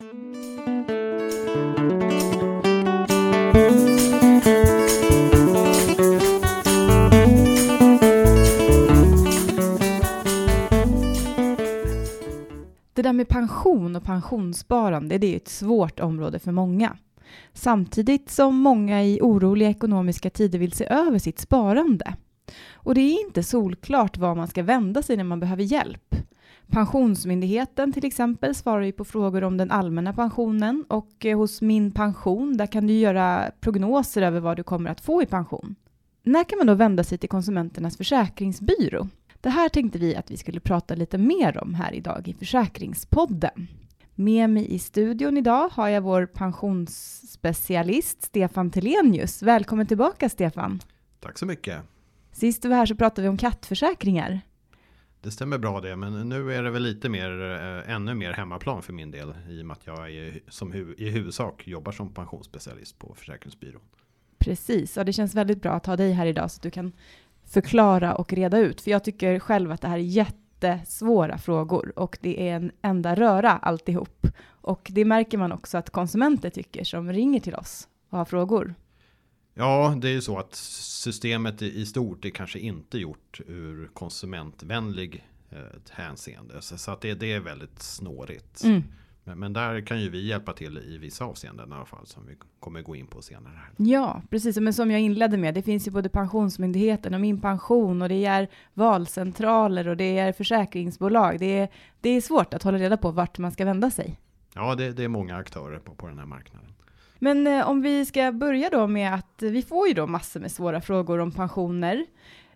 Det där med pension och pensionssparande, det är ett svårt område för många. Samtidigt som många i oroliga ekonomiska tider vill se över sitt sparande. Och det är inte solklart var man ska vända sig när man behöver hjälp. Pensionsmyndigheten till exempel svarar ju på frågor om den allmänna pensionen och eh, hos Min pension där kan du göra prognoser över vad du kommer att få i pension. När kan man då vända sig till Konsumenternas försäkringsbyrå? Det här tänkte vi att vi skulle prata lite mer om här idag i Försäkringspodden. Med mig i studion idag har jag vår pensionsspecialist Stefan Telenius. Välkommen tillbaka Stefan. Tack så mycket. Sist du var här så pratade vi om kattförsäkringar. Det stämmer bra det, men nu är det väl lite mer, eh, ännu mer hemmaplan för min del i och med att jag är, som hu i huvudsak jobbar som pensionsspecialist på Försäkringsbyrån. Precis, och det känns väldigt bra att ha dig här idag så att du kan förklara och reda ut. För jag tycker själv att det här är jättesvåra frågor och det är en enda röra alltihop. Och det märker man också att konsumenter tycker som ringer till oss och har frågor. Ja, det är ju så att systemet i stort är kanske inte gjort ur konsumentvänlig eh, hänseende. Så, så att det, det är väldigt snårigt. Mm. Men, men, där kan ju vi hjälpa till i vissa avseenden i alla fall som vi kommer gå in på senare. Här. Ja, precis. Men som jag inledde med, det finns ju både Pensionsmyndigheten och Min pension och det är valcentraler och det är försäkringsbolag. Det är, det är svårt att hålla reda på vart man ska vända sig. Ja, det, det är många aktörer på, på den här marknaden. Men eh, om vi ska börja då med att vi får ju då massor med svåra frågor om pensioner.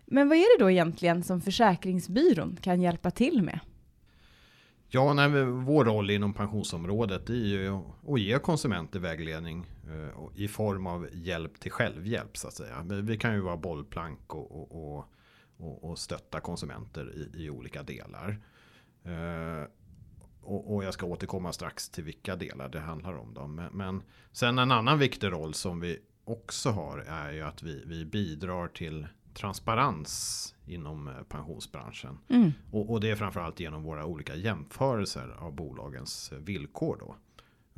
Men vad är det då egentligen som Försäkringsbyrån kan hjälpa till med? Ja, nej, vår roll inom pensionsområdet är ju att ge konsumenter vägledning eh, i form av hjälp till självhjälp så att säga. Vi kan ju vara bollplank och, och, och, och stötta konsumenter i, i olika delar. Eh, och, och, jag ska återkomma strax till vilka delar det handlar om. Då. Men, men sen en annan viktig roll som vi också har är ju att vi, vi bidrar till transparens inom eh, pensionsbranschen. Mm. Och, och, det är framförallt genom våra olika jämförelser av bolagens eh, villkor då.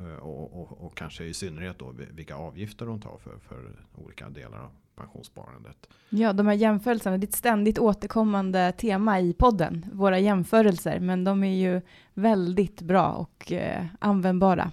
Eh, och, och, och, kanske i synnerhet då vilka avgifter de tar för, för olika delar av pensionssparandet. Ja, de här jämförelserna, det är ett ständigt återkommande tema i podden, våra jämförelser, men de är ju väldigt bra och eh, användbara.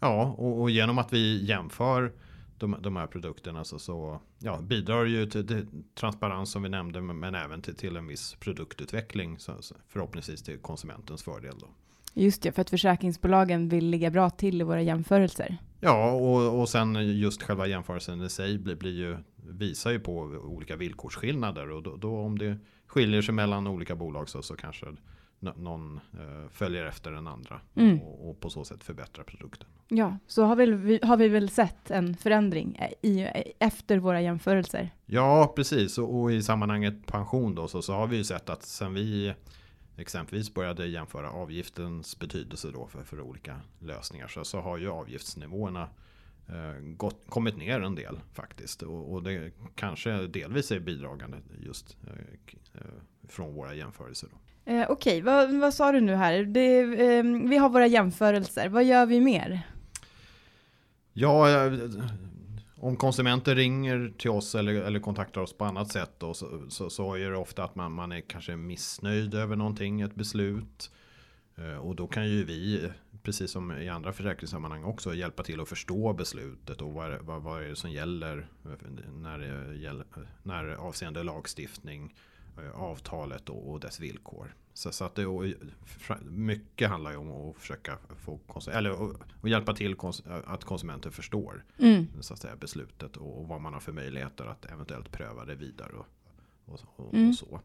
Ja, och, och, genom att vi jämför de, de här produkterna så, så ja, bidrar ju till, till, transparens som vi nämnde, men, även till, till en viss produktutveckling, så, så förhoppningsvis till konsumentens fördel. Då. Just det, för att försäkringsbolagen vill ligga bra till i våra jämförelser. Ja, och, och sen just själva jämförelsen i sig blir, blir ju, visar ju på olika villkorsskillnader. Och då, då om det skiljer sig mellan olika bolag så, så kanske någon eh, följer efter den andra mm. och, och, på så sätt förbättrar produkten. Ja, så har vi, har vi väl sett en förändring i, efter våra jämförelser. Ja, precis. Och, och, i sammanhanget pension då så, så har vi ju sett att sen vi exempelvis började jämföra avgiftens betydelse då för, för olika lösningar så, så har ju avgiftsnivåerna eh, gått, kommit ner en del faktiskt. Och, och, det kanske delvis är bidragande just eh, eh från våra jämförelser. Då. Eh, Okej, okay. vad, vad sa du nu här? Det, eh, vi har våra jämförelser, vad gör vi mer? Ja, eh, om konsumenter ringer till oss eller, eller kontaktar oss på annat sätt då, så, så, så är det ofta att man, man är kanske missnöjd över någonting, ett beslut. Eh, och då kan ju vi, precis som i andra försäkringssammanhang också, hjälpa till att förstå beslutet och vad, vad, vad är det som gäller när, det gäller när avseende lagstiftning, eh, avtalet och, och dess villkor. Så, så att det, och, mycket handlar ju om att försöka få eller att hjälpa till kons att konsumenter förstår mm. så att säga, beslutet och, och, vad man har för möjligheter att eventuellt pröva det vidare och, och, och mm. så.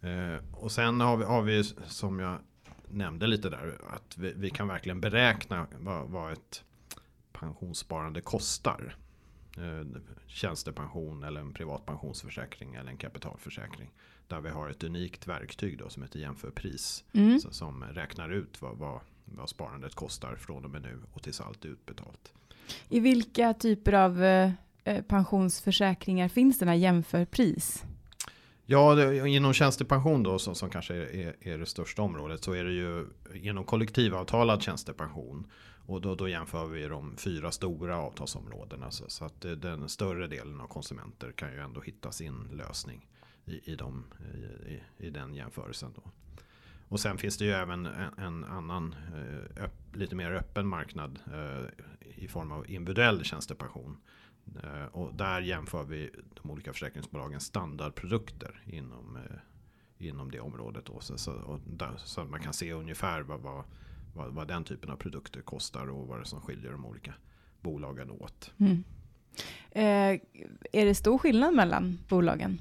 Eh, och sen har vi, har vi som jag nämnde lite där att vi, vi kan verkligen beräkna vad, vad ett pensionssparande kostar. Eh, tjänstepension eller en privat pensionsförsäkring eller en kapitalförsäkring. Där vi har ett unikt verktyg då som heter jämförpris. Mm. Så, som räknar ut vad, vad, vad sparandet kostar från och med nu och tills allt är utbetalt. I vilka typer av eh, eh pensionsförsäkringar finns den här jämförpris? Ja, det, inom tjänstepension då som, som kanske är, är, det största området så är det ju inom kollektivavtalad tjänstepension. Och då, då jämför vi de fyra stora avtalsområdena. Så, så att den större delen av konsumenter kan ju ändå hitta sin lösning i, i, dem, i, i den jämförelsen. Då. Och sen finns det ju även en, en annan eh, öpp, lite mer öppen marknad eh, i form av individuell tjänstepension. Eh, och där jämför vi de olika försäkringsbolagens standardprodukter inom, eh, inom det området. Då. Så, där, så man kan se ungefär vad, vad, vad, vad, den typen av produkter kostar och vad det är som skiljer de olika bolagen åt. Mm. Eh, är det stor skillnad mellan bolagen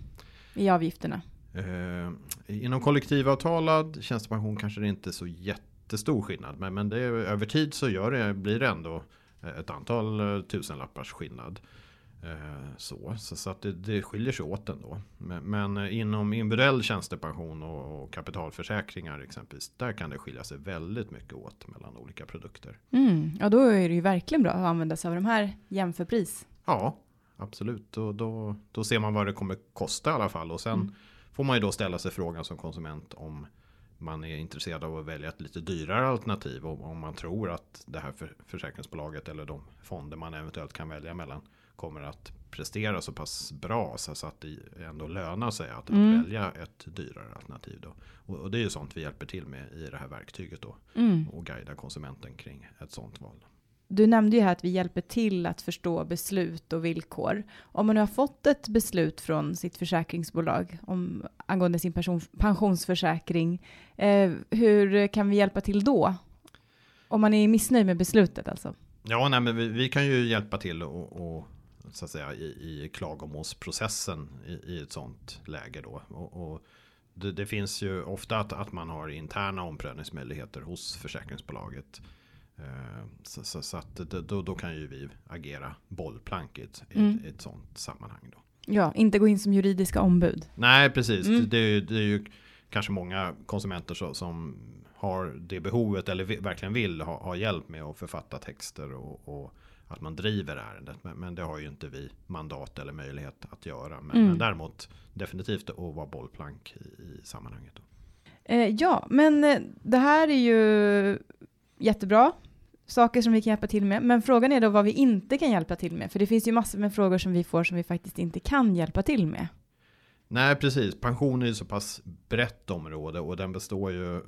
i avgifterna? Eh, inom kollektivavtalad tjänstepension kanske det inte är så jättestor skillnad. Men, men det, över tid så gör det, blir det ändå ett antal eh, tusenlappars skillnad. Eh, så, så, så att det, det skiljer sig åt ändå. Men, men eh, inom individuell tjänstepension och, och, kapitalförsäkringar exempelvis. Där kan det skilja sig väldigt mycket åt mellan olika produkter. Mm, ja, då är det ju verkligen bra att använda sig av de här jämförpris. Ja, absolut. Och då, då ser man vad det kommer kosta i alla fall. Och sen mm. får man ju då ställa sig frågan som konsument om man är intresserad av att välja ett lite dyrare alternativ och om man tror att det här försäkringsbolaget eller de fonder man eventuellt kan välja mellan kommer att prestera så pass bra så att det ändå lönar sig att, mm. välja ett dyrare alternativ. Då. Och, det är ju sånt vi hjälper till med i det här verktyget då mm. och guida konsumenten kring ett sånt val. Du nämnde ju här att vi hjälper till att förstå beslut och villkor. Om man nu har fått ett beslut från sitt försäkringsbolag om, angående sin person, pensionsförsäkring, eh, hur kan vi hjälpa till då? Om man är missnöjd med beslutet alltså? Ja, nej, men vi, vi kan ju hjälpa till och, och så att säga, i, i klagomålsprocessen i, i ett sånt läge då. Och, och det, det, finns ju ofta att, att man har interna omprövningsmöjligheter hos försäkringsbolaget. Eh, så, så, så, att då, då kan ju vi agera bollplank i ett, mm. i ett sånt sammanhang. Då. Ja, inte gå in som juridiska ombud. Nej, precis. Mm. Det, är, det, är ju kanske många konsumenter så, som har det behovet eller verkligen vill ha, ha hjälp med att författa texter och, och att man driver ärendet. Men, men, det har ju inte vi mandat eller möjlighet att göra. Men, mm. men däremot definitivt att vara bollplank i, i sammanhanget. Eh, ja, men eh, det här är ju jättebra saker som vi kan hjälpa till med. Men frågan är då vad vi inte kan hjälpa till med. För det finns ju massor med frågor som vi får som vi faktiskt inte kan hjälpa till med. Nej, precis. Pension är ju så pass brett område och den består ju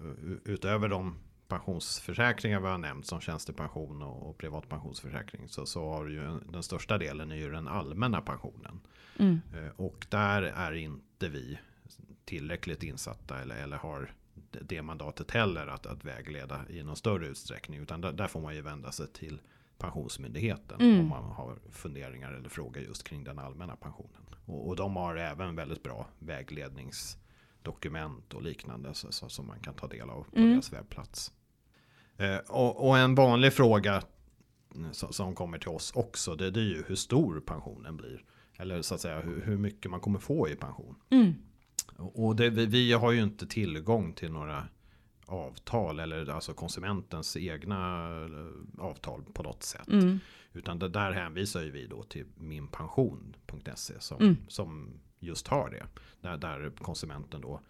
utöver de pensionsförsäkringar vi har nämnt som tjänstepension och, och privat pensionsförsäkring så, så har ju en, den största delen är ju den allmänna pensionen. Mm. Eh, och där är inte vi tillräckligt insatta eller, eller har det mandatet heller att, att vägleda i någon större utsträckning. Utan där, där får man ju vända sig till Pensionsmyndigheten mm. om man har funderingar eller frågor just kring den allmänna pensionen. Och, och de har även väldigt bra vägledningsdokument och liknande så, så, som man kan ta del av på mm. deras webbplats. Eh, och, och, en vanlig fråga som, som kommer till oss också det, det, är ju hur stor pensionen blir. Eller så att säga hur, hur mycket man kommer få i pension. Mm. Och det, vi har ju inte tillgång till några avtal eller alltså konsumentens egna eh, avtal på något sätt. Mm. Utan det där hänvisar ju vi då till minpension.se som, mm. som just har det. Där, där konsumenten då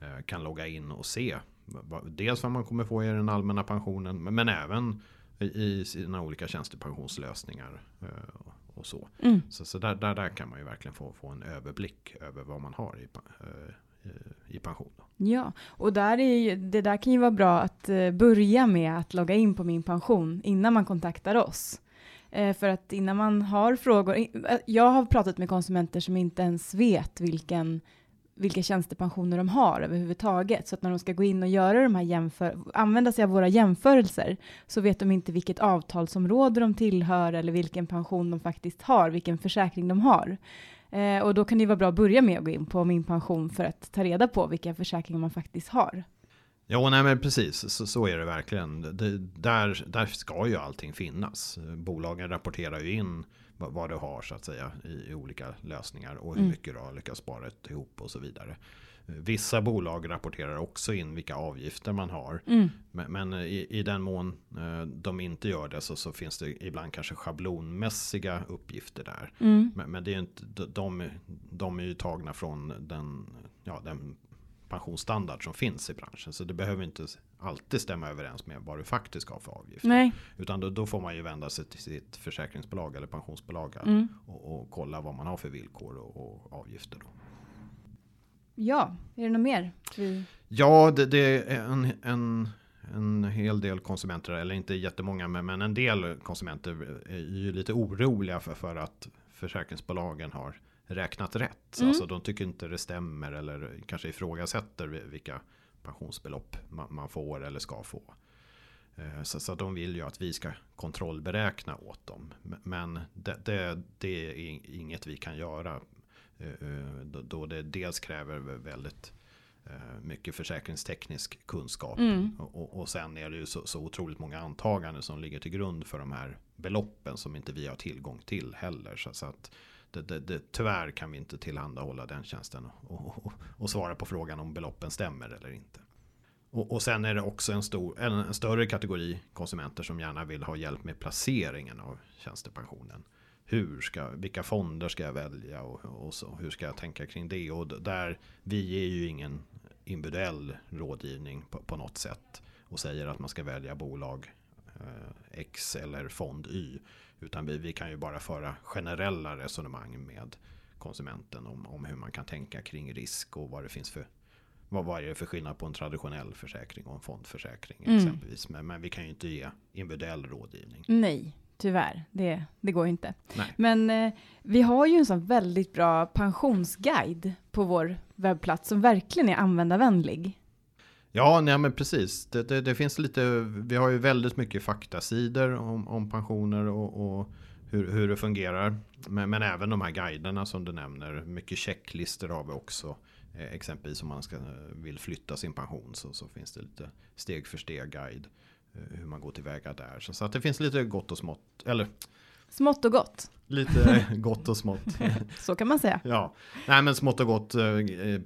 eh, kan logga in och se vad, dels vad man kommer få i den allmänna pensionen men, men även i, i sina olika tjänstepensionslösningar. Eh, och så. Mm. Så, så där, där, där kan man ju verkligen få, få en överblick över vad man har i, eh, i pension. Ja, och där är ju, det där kan ju vara bra att eh, börja med att logga in på min pension innan man kontaktar oss. Eh, för att innan man har frågor, jag har pratat med konsumenter som inte ens vet vilken vilka tjänstepensioner de har överhuvudtaget. Så att när de ska gå in och göra de här jämför använda sig av våra jämförelser så vet de inte vilket avtalsområde de tillhör eller vilken pension de faktiskt har, vilken försäkring de har. Eh, och då kan det vara bra att börja med att gå in på min pension för att ta reda på vilka försäkringar man faktiskt har. Ja, nej men precis, så, så är det verkligen. Det, där, där ska ju allting finnas. Bolagen rapporterar ju in vad, du har så att säga i, i olika lösningar och hur mm. mycket du har lyckats spara ihop och så vidare. Vissa bolag rapporterar också in vilka avgifter man har. Mm. Men, men i, i, den mån eh, de inte gör det så, så, finns det ibland kanske schablonmässiga uppgifter där. Mm. Men, men, det är inte, de, de är ju tagna från den ja, den pensionsstandard som finns i branschen. Så det behöver inte alltid stämma överens med vad du faktiskt har för avgift. Nej. Utan då, då, får man ju vända sig till sitt försäkringsbolag eller pensionsbolag Mm. och, och, kolla vad man har för villkor och, och avgifter. Då. Ja, är det något mer? Vi... Ja, det, det är en, en, en hel del konsumenter, eller inte jättemånga, men, men en del konsumenter är ju lite oroliga för, för att försäkringsbolagen har räknat rätt. Mm. Alltså de tycker inte det stämmer eller kanske ifrågasätter vilka pensionsbelopp man, får eller ska få. Eh, Så, så de vill ju att vi ska kontrollberäkna åt dem. Men det, det, det är inget vi kan göra. eh, eh, Då det dels kräver väldigt mycket försäkringsteknisk kunskap. Mm. Och, och- och sen är det ju så, så otroligt många antaganden som ligger till grund för de här beloppen som inte vi har tillgång till heller. Så, så att det, det, det, tyvärr kan vi inte tillhandahålla den tjänsten och, och, och svara på frågan om beloppen stämmer eller inte. Och, och sen är det också en, stor, en, en större kategori konsumenter som gärna vill ha hjälp med placeringen av tjänstepensionen. Hur ska, vilka fonder ska jag välja och, och så, hur ska jag tänka kring det? Och där, vi ger ju ingen individuell rådgivning på, på något sätt och säger att man ska välja bolag X eller fond Y. Utan vi, vi kan ju bara föra generella resonemang med konsumenten om, om hur man kan tänka kring risk och vad det finns för vad, vad är det för skillnad på en traditionell försäkring och en fondförsäkring Mm. exempelvis. Men, men vi kan ju inte ge individuell rådgivning. Nej, tyvärr. Det, det går inte. Nej. Men eh, vi har ju en sån väldigt bra pensionsguide på vår webbplats som verkligen är användarvänlig. Ja, nej men precis. Det, det, det finns lite, vi har ju väldigt mycket faktasidor om, om pensioner och, och hur, hur det fungerar. Men, men även de här guiderna som du nämner. Mycket checklistor har vi också. Eh, exempelvis om man ska, vill flytta sin pension så, så finns det lite steg för steg guide. eh, Hur man går tillväga där. Så, så att det finns lite gott och smått. Eller Smått och gott, lite gott och smått. så kan man säga. Ja, nej men smått och gott eh,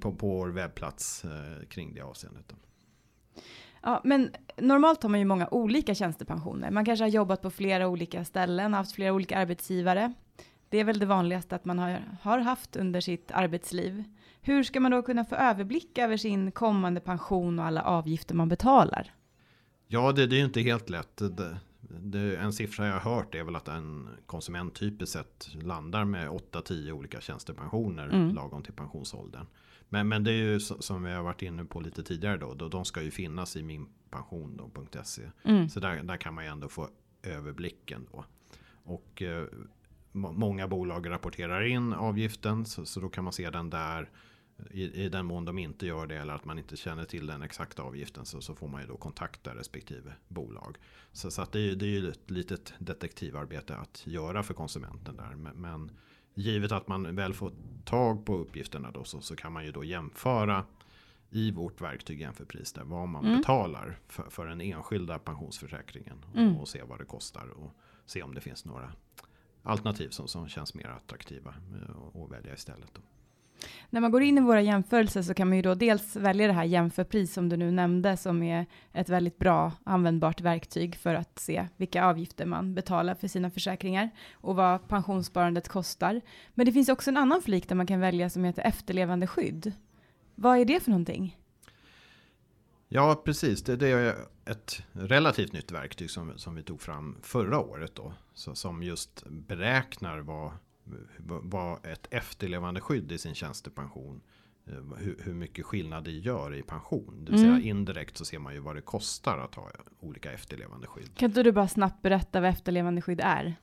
på, på vår webbplats kring det avseendet. Ja, men normalt har man ju många olika tjänstepensioner. Man kanske har jobbat på flera olika ställen, haft flera olika arbetsgivare. Det är väl det vanligaste att man har, har haft under sitt arbetsliv. Hur ska man då kunna få överblick över sin kommande pension och alla avgifter man betalar? Ja, det, det är ju inte helt lätt. Det, det, en siffra jag har hört är väl att en konsument typiskt sett landar med 8-10 olika tjänstepensioner Mm. lagom till pensionsåldern. Men, men det är ju som vi har varit inne på lite tidigare då, då de ska ju finnas i minpension.se. Mm. Så där, där kan man ju ändå få överblicken då. Och eh, må- många bolag rapporterar in avgiften så, så då kan man se den där. I, I den mån de inte gör det eller att man inte känner till den exakta avgiften så, så får man ju då kontakta respektive bolag. Så, så att det, är, det är ju ett litet detektivarbete att göra för konsumenten där. Men, men givet att man väl får tag på uppgifterna då så, så kan man ju då jämföra i vårt verktyg jämförpris där vad man Mm. betalar för, för den enskilda pensionsförsäkringen och, Mm. och se vad det kostar och se om det finns några alternativ som, som känns mer attraktiva eh, och, och välja istället. Då. När man går in i våra jämförelser så kan man ju då dels välja det här jämförpris som du nu nämnde som är ett väldigt bra användbart verktyg för att se vilka avgifter man betalar för sina försäkringar och vad pensionssparandet kostar. Men det finns också en annan flik där man kan välja som heter efterlevande skydd. Vad är det för någonting? Ja, precis. Det, det är ett relativt nytt verktyg som, som vi tog fram förra året då. Så, som just beräknar vad, vad ett efterlevande skydd i sin tjänstepension eh, hur, hur mycket skillnad det gör i pension. Det vill Mm. säga indirekt så ser man ju vad det kostar att ha olika efterlevande skydd. Kan inte du bara snabbt berätta vad efterlevande skydd är?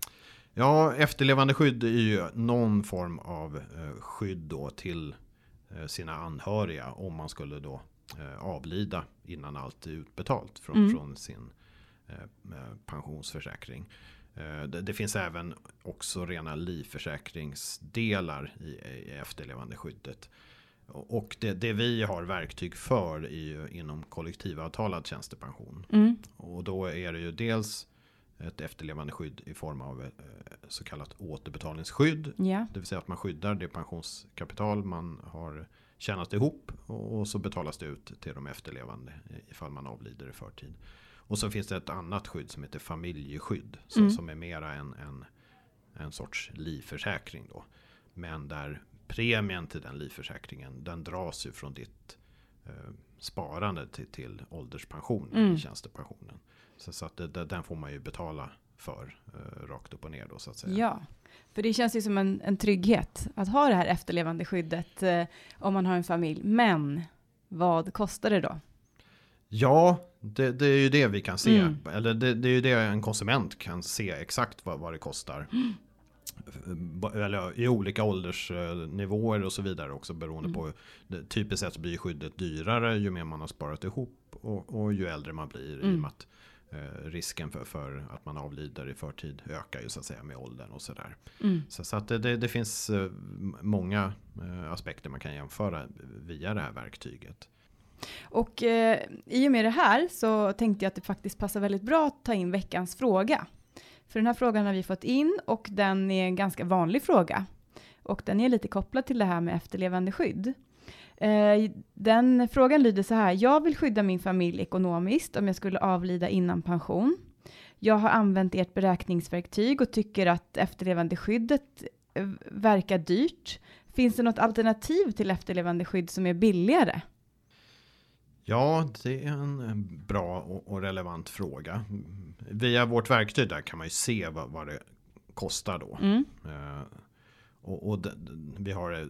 Ja, efterlevande skydd är ju någon form av eh, skydd då till eh, sina anhöriga om man skulle då avlida innan allt är utbetalt från, Mm. från sin pensionsförsäkring. Eh, det, finns även också rena livförsäkringsdelar i, i efterlevande skyddet. Och det, det vi har verktyg för är ju inom kollektivavtalad tjänstepension. Mm. Och då är det ju dels ett efterlevande skydd i form av eh, så kallat återbetalningsskydd. Ja. Det vill säga att man skyddar det pensionskapital man har tjänat ihop och och så betalas det ut till de efterlevande ifall man avlider i förtid. Och så finns det ett annat skydd som heter familjeskydd som, Mm. som är mera en, en, en sorts livförsäkring då. Men där premien till den livförsäkringen den dras ju från ditt eh, sparande till, till ålderspensionen Mm. tjänstepensionen. Så, så att det, det, den får man ju betala för eh, rakt upp och ner då så att säga. Ja, för det känns ju som en, en trygghet att ha det här efterlevande skyddet eh, om man har en familj. Men vad kostar det då? Ja, det, det är ju det vi kan se. Mm. Eller det, det är ju det en konsument kan se exakt vad, vad det kostar. Eller i olika åldersnivåer och så vidare också beroende Mm. på. Typiskt sett blir skyddet dyrare ju mer man har sparat ihop och, och ju äldre man blir i och Mm. med att eh, risken för, för att man avlider i förtid ökar ju så att säga med åldern och sådär. Mm. Så, så att det, det, finns eh, många eh, aspekter man kan jämföra via det här verktyget. Och eh, i och med det här så tänkte jag att det faktiskt passar väldigt bra att ta in veckans fråga. För den här frågan har vi fått in och den är en ganska vanlig fråga. Och den är lite kopplad till det här med efterlevande skydd. Eh, den frågan lyder så här. Jag vill skydda min familj ekonomiskt om jag skulle avlida innan pension. Jag har använt ert beräkningsverktyg och tycker att efterlevandeskyddet eh, verkar dyrt. Finns det något alternativ till efterlevandeskydd som är billigare? Ja, det är en bra och och relevant fråga. Via vårt verktyg där kan man ju se vad, vad det kostar då. Mm. Eh, och och det, vi har eh,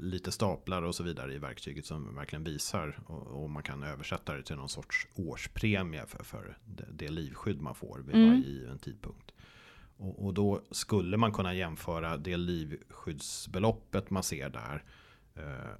lite staplar och så vidare i verktyget som verkligen visar och, och man kan översätta det till någon sorts årspremie för, för det, det livskydd man får vid Mm. varje given tidpunkt. Och, och då skulle man kunna jämföra det livskyddsbeloppet man ser där eh,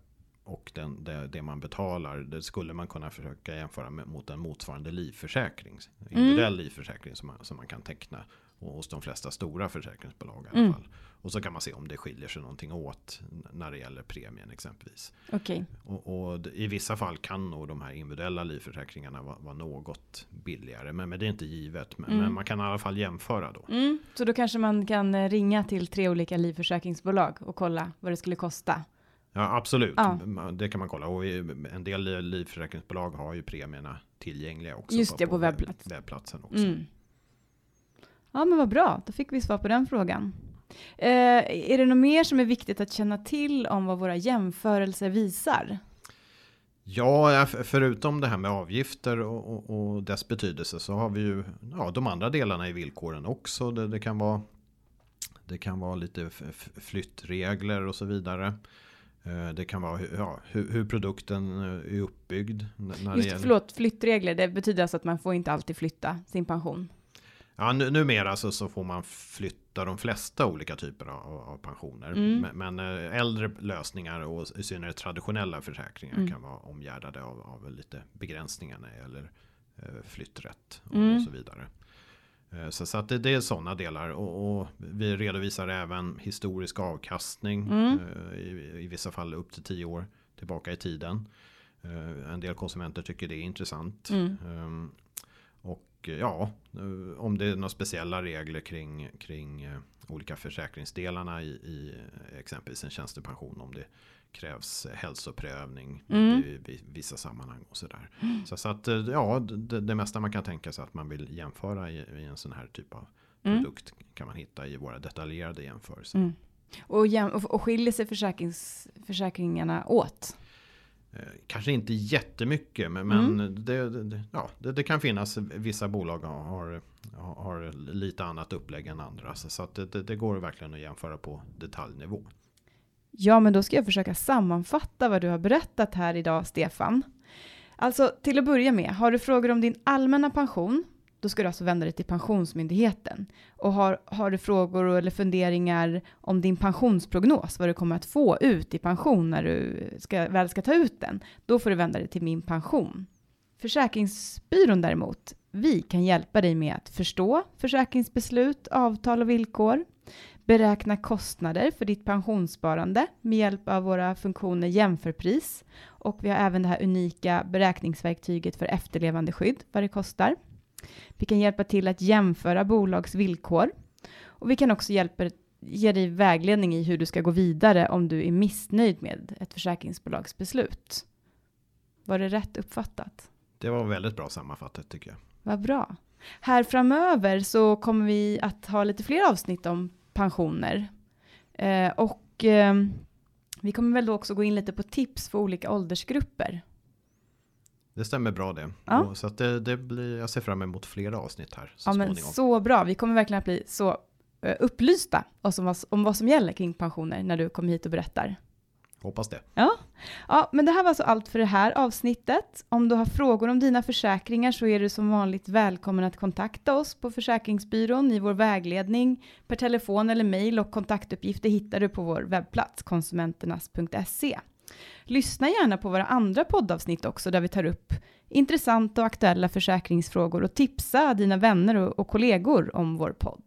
och den, det, det man betalar. Det skulle man kunna försöka jämföra med, mot en motsvarande livförsäkring. Individuell livförsäkring som man, som man kan teckna och hos de flesta stora försäkringsbolag i alla Mm. fall. Och så kan man se om det skiljer sig någonting åt när det gäller premien exempelvis. Okej. Och, och i vissa fall kan nog de här individuella livförsäkringarna vara, vara något billigare. Men, men det är inte givet. Men, Mm. men man kan i alla fall jämföra då. Mm, så då kanske man kan eh, ringa till tre olika livförsäkringsbolag och kolla vad det skulle kosta. Ja, absolut. Ja. Det kan man kolla. Och en del li- livförsäkringsbolag har ju premierna tillgängliga också. Just det, på webb- webbplats. webbplatsen också. Mm. Ja, men vad bra. Då fick vi svar på den frågan. Eh, är det något mer som är viktigt att känna till om vad våra jämförelser visar? Ja, förutom det här med avgifter och, och, och dess betydelse så har vi ju ja, de andra delarna i villkoren också. Det, det, kan, vara, det kan vara lite flyttregler och så vidare. Eh, Det kan vara ja, hur, hur produkten eh, är uppbyggd. När det Just, gäller. förlåt, flyttregler, det betyder alltså att man får inte alltid flytta sin pension. Ja, nu, numera så, så får man flytta de flesta olika typer av, av pensioner. Mm. Men, men eh, äldre lösningar och i synnerhet traditionella försäkringar Mm. kan vara omgärdade av, av lite begränsningar när det gäller flytträtt och, Mm. och så vidare. Eh, Så, så att det, det är sådana delar och, och vi redovisar även historisk avkastning Mm. eh, i, i vissa fall upp till tio år tillbaka i tiden. Eh, En del konsumenter tycker det är intressant. Mm. Ehm, Och ja, om det är några speciella regler kring, kring olika försäkringsdelarna i, i exempelvis en tjänstepension. Om det krävs hälsoprövning Mm. i, vissa sammanhang och sådär. Så, så att eh, ja, det, det mesta man kan tänka sig att man vill jämföra i, i en sån här typ av Mm. produkt kan man hitta i våra detaljerade jämförelser. Mm. Och, jäm- och, skiljer sig försäkringarna åt? Eh, Kanske inte jättemycket men, Mm. men det, det, ja, det, det kan finnas vissa bolag har, har, lite annat upplägg än andra. Så, så att det går verkligen att jämföra på detaljnivå. Ja, men då ska jag försöka sammanfatta vad du har berättat här idag, Stefan. Alltså, till att börja med, har du frågor om din allmänna pension, då ska du alltså vända dig till Pensionsmyndigheten. Och har, har du frågor eller funderingar om din pensionsprognos, vad du kommer att få ut i pension när du ska, väl ska ta ut den, då får du vända dig till Min pension. Försäkringsbyrån däremot, vi kan hjälpa dig med att förstå försäkringsbeslut, avtal och villkor, beräkna kostnader för ditt pensionssparande med hjälp av våra funktioner jämförpris. Och vi har även det här unika beräkningsverktyget för efterlevandeskydd, vad det kostar. Vi kan hjälpa till att jämföra bolags villkor. Och vi kan också hjälpa, ge dig vägledning i hur du ska gå vidare om du är missnöjd med ett försäkringsbolags beslut. Var det rätt uppfattat? Det var väldigt bra sammanfattat tycker jag. Vad bra. Här framöver så kommer vi att ha lite fler avsnitt om pensioner. Eh, och eh, Vi kommer väl då också gå in lite på tips för olika åldersgrupper. Det stämmer bra det. Ja. Så att det, det blir, jag ser fram emot flera avsnitt här så Ja, men småningom. så bra. Vi kommer verkligen att bli så eh, upplysta om vad, om vad som gäller kring pensioner när du kommer hit och berättar. Hoppas det. Ja. ja, men det här var alltså allt för det här avsnittet. Om du har frågor om dina försäkringar så är du som vanligt välkommen att kontakta oss på Försäkringsbyrån i vår vägledning per telefon eller mejl och kontaktuppgifter hittar du på vår webbplats konsumenternas.se. Lyssna gärna på våra andra poddavsnitt också där vi tar upp intressanta och aktuella försäkringsfrågor och tipsa dina vänner och, och kollegor om vår podd.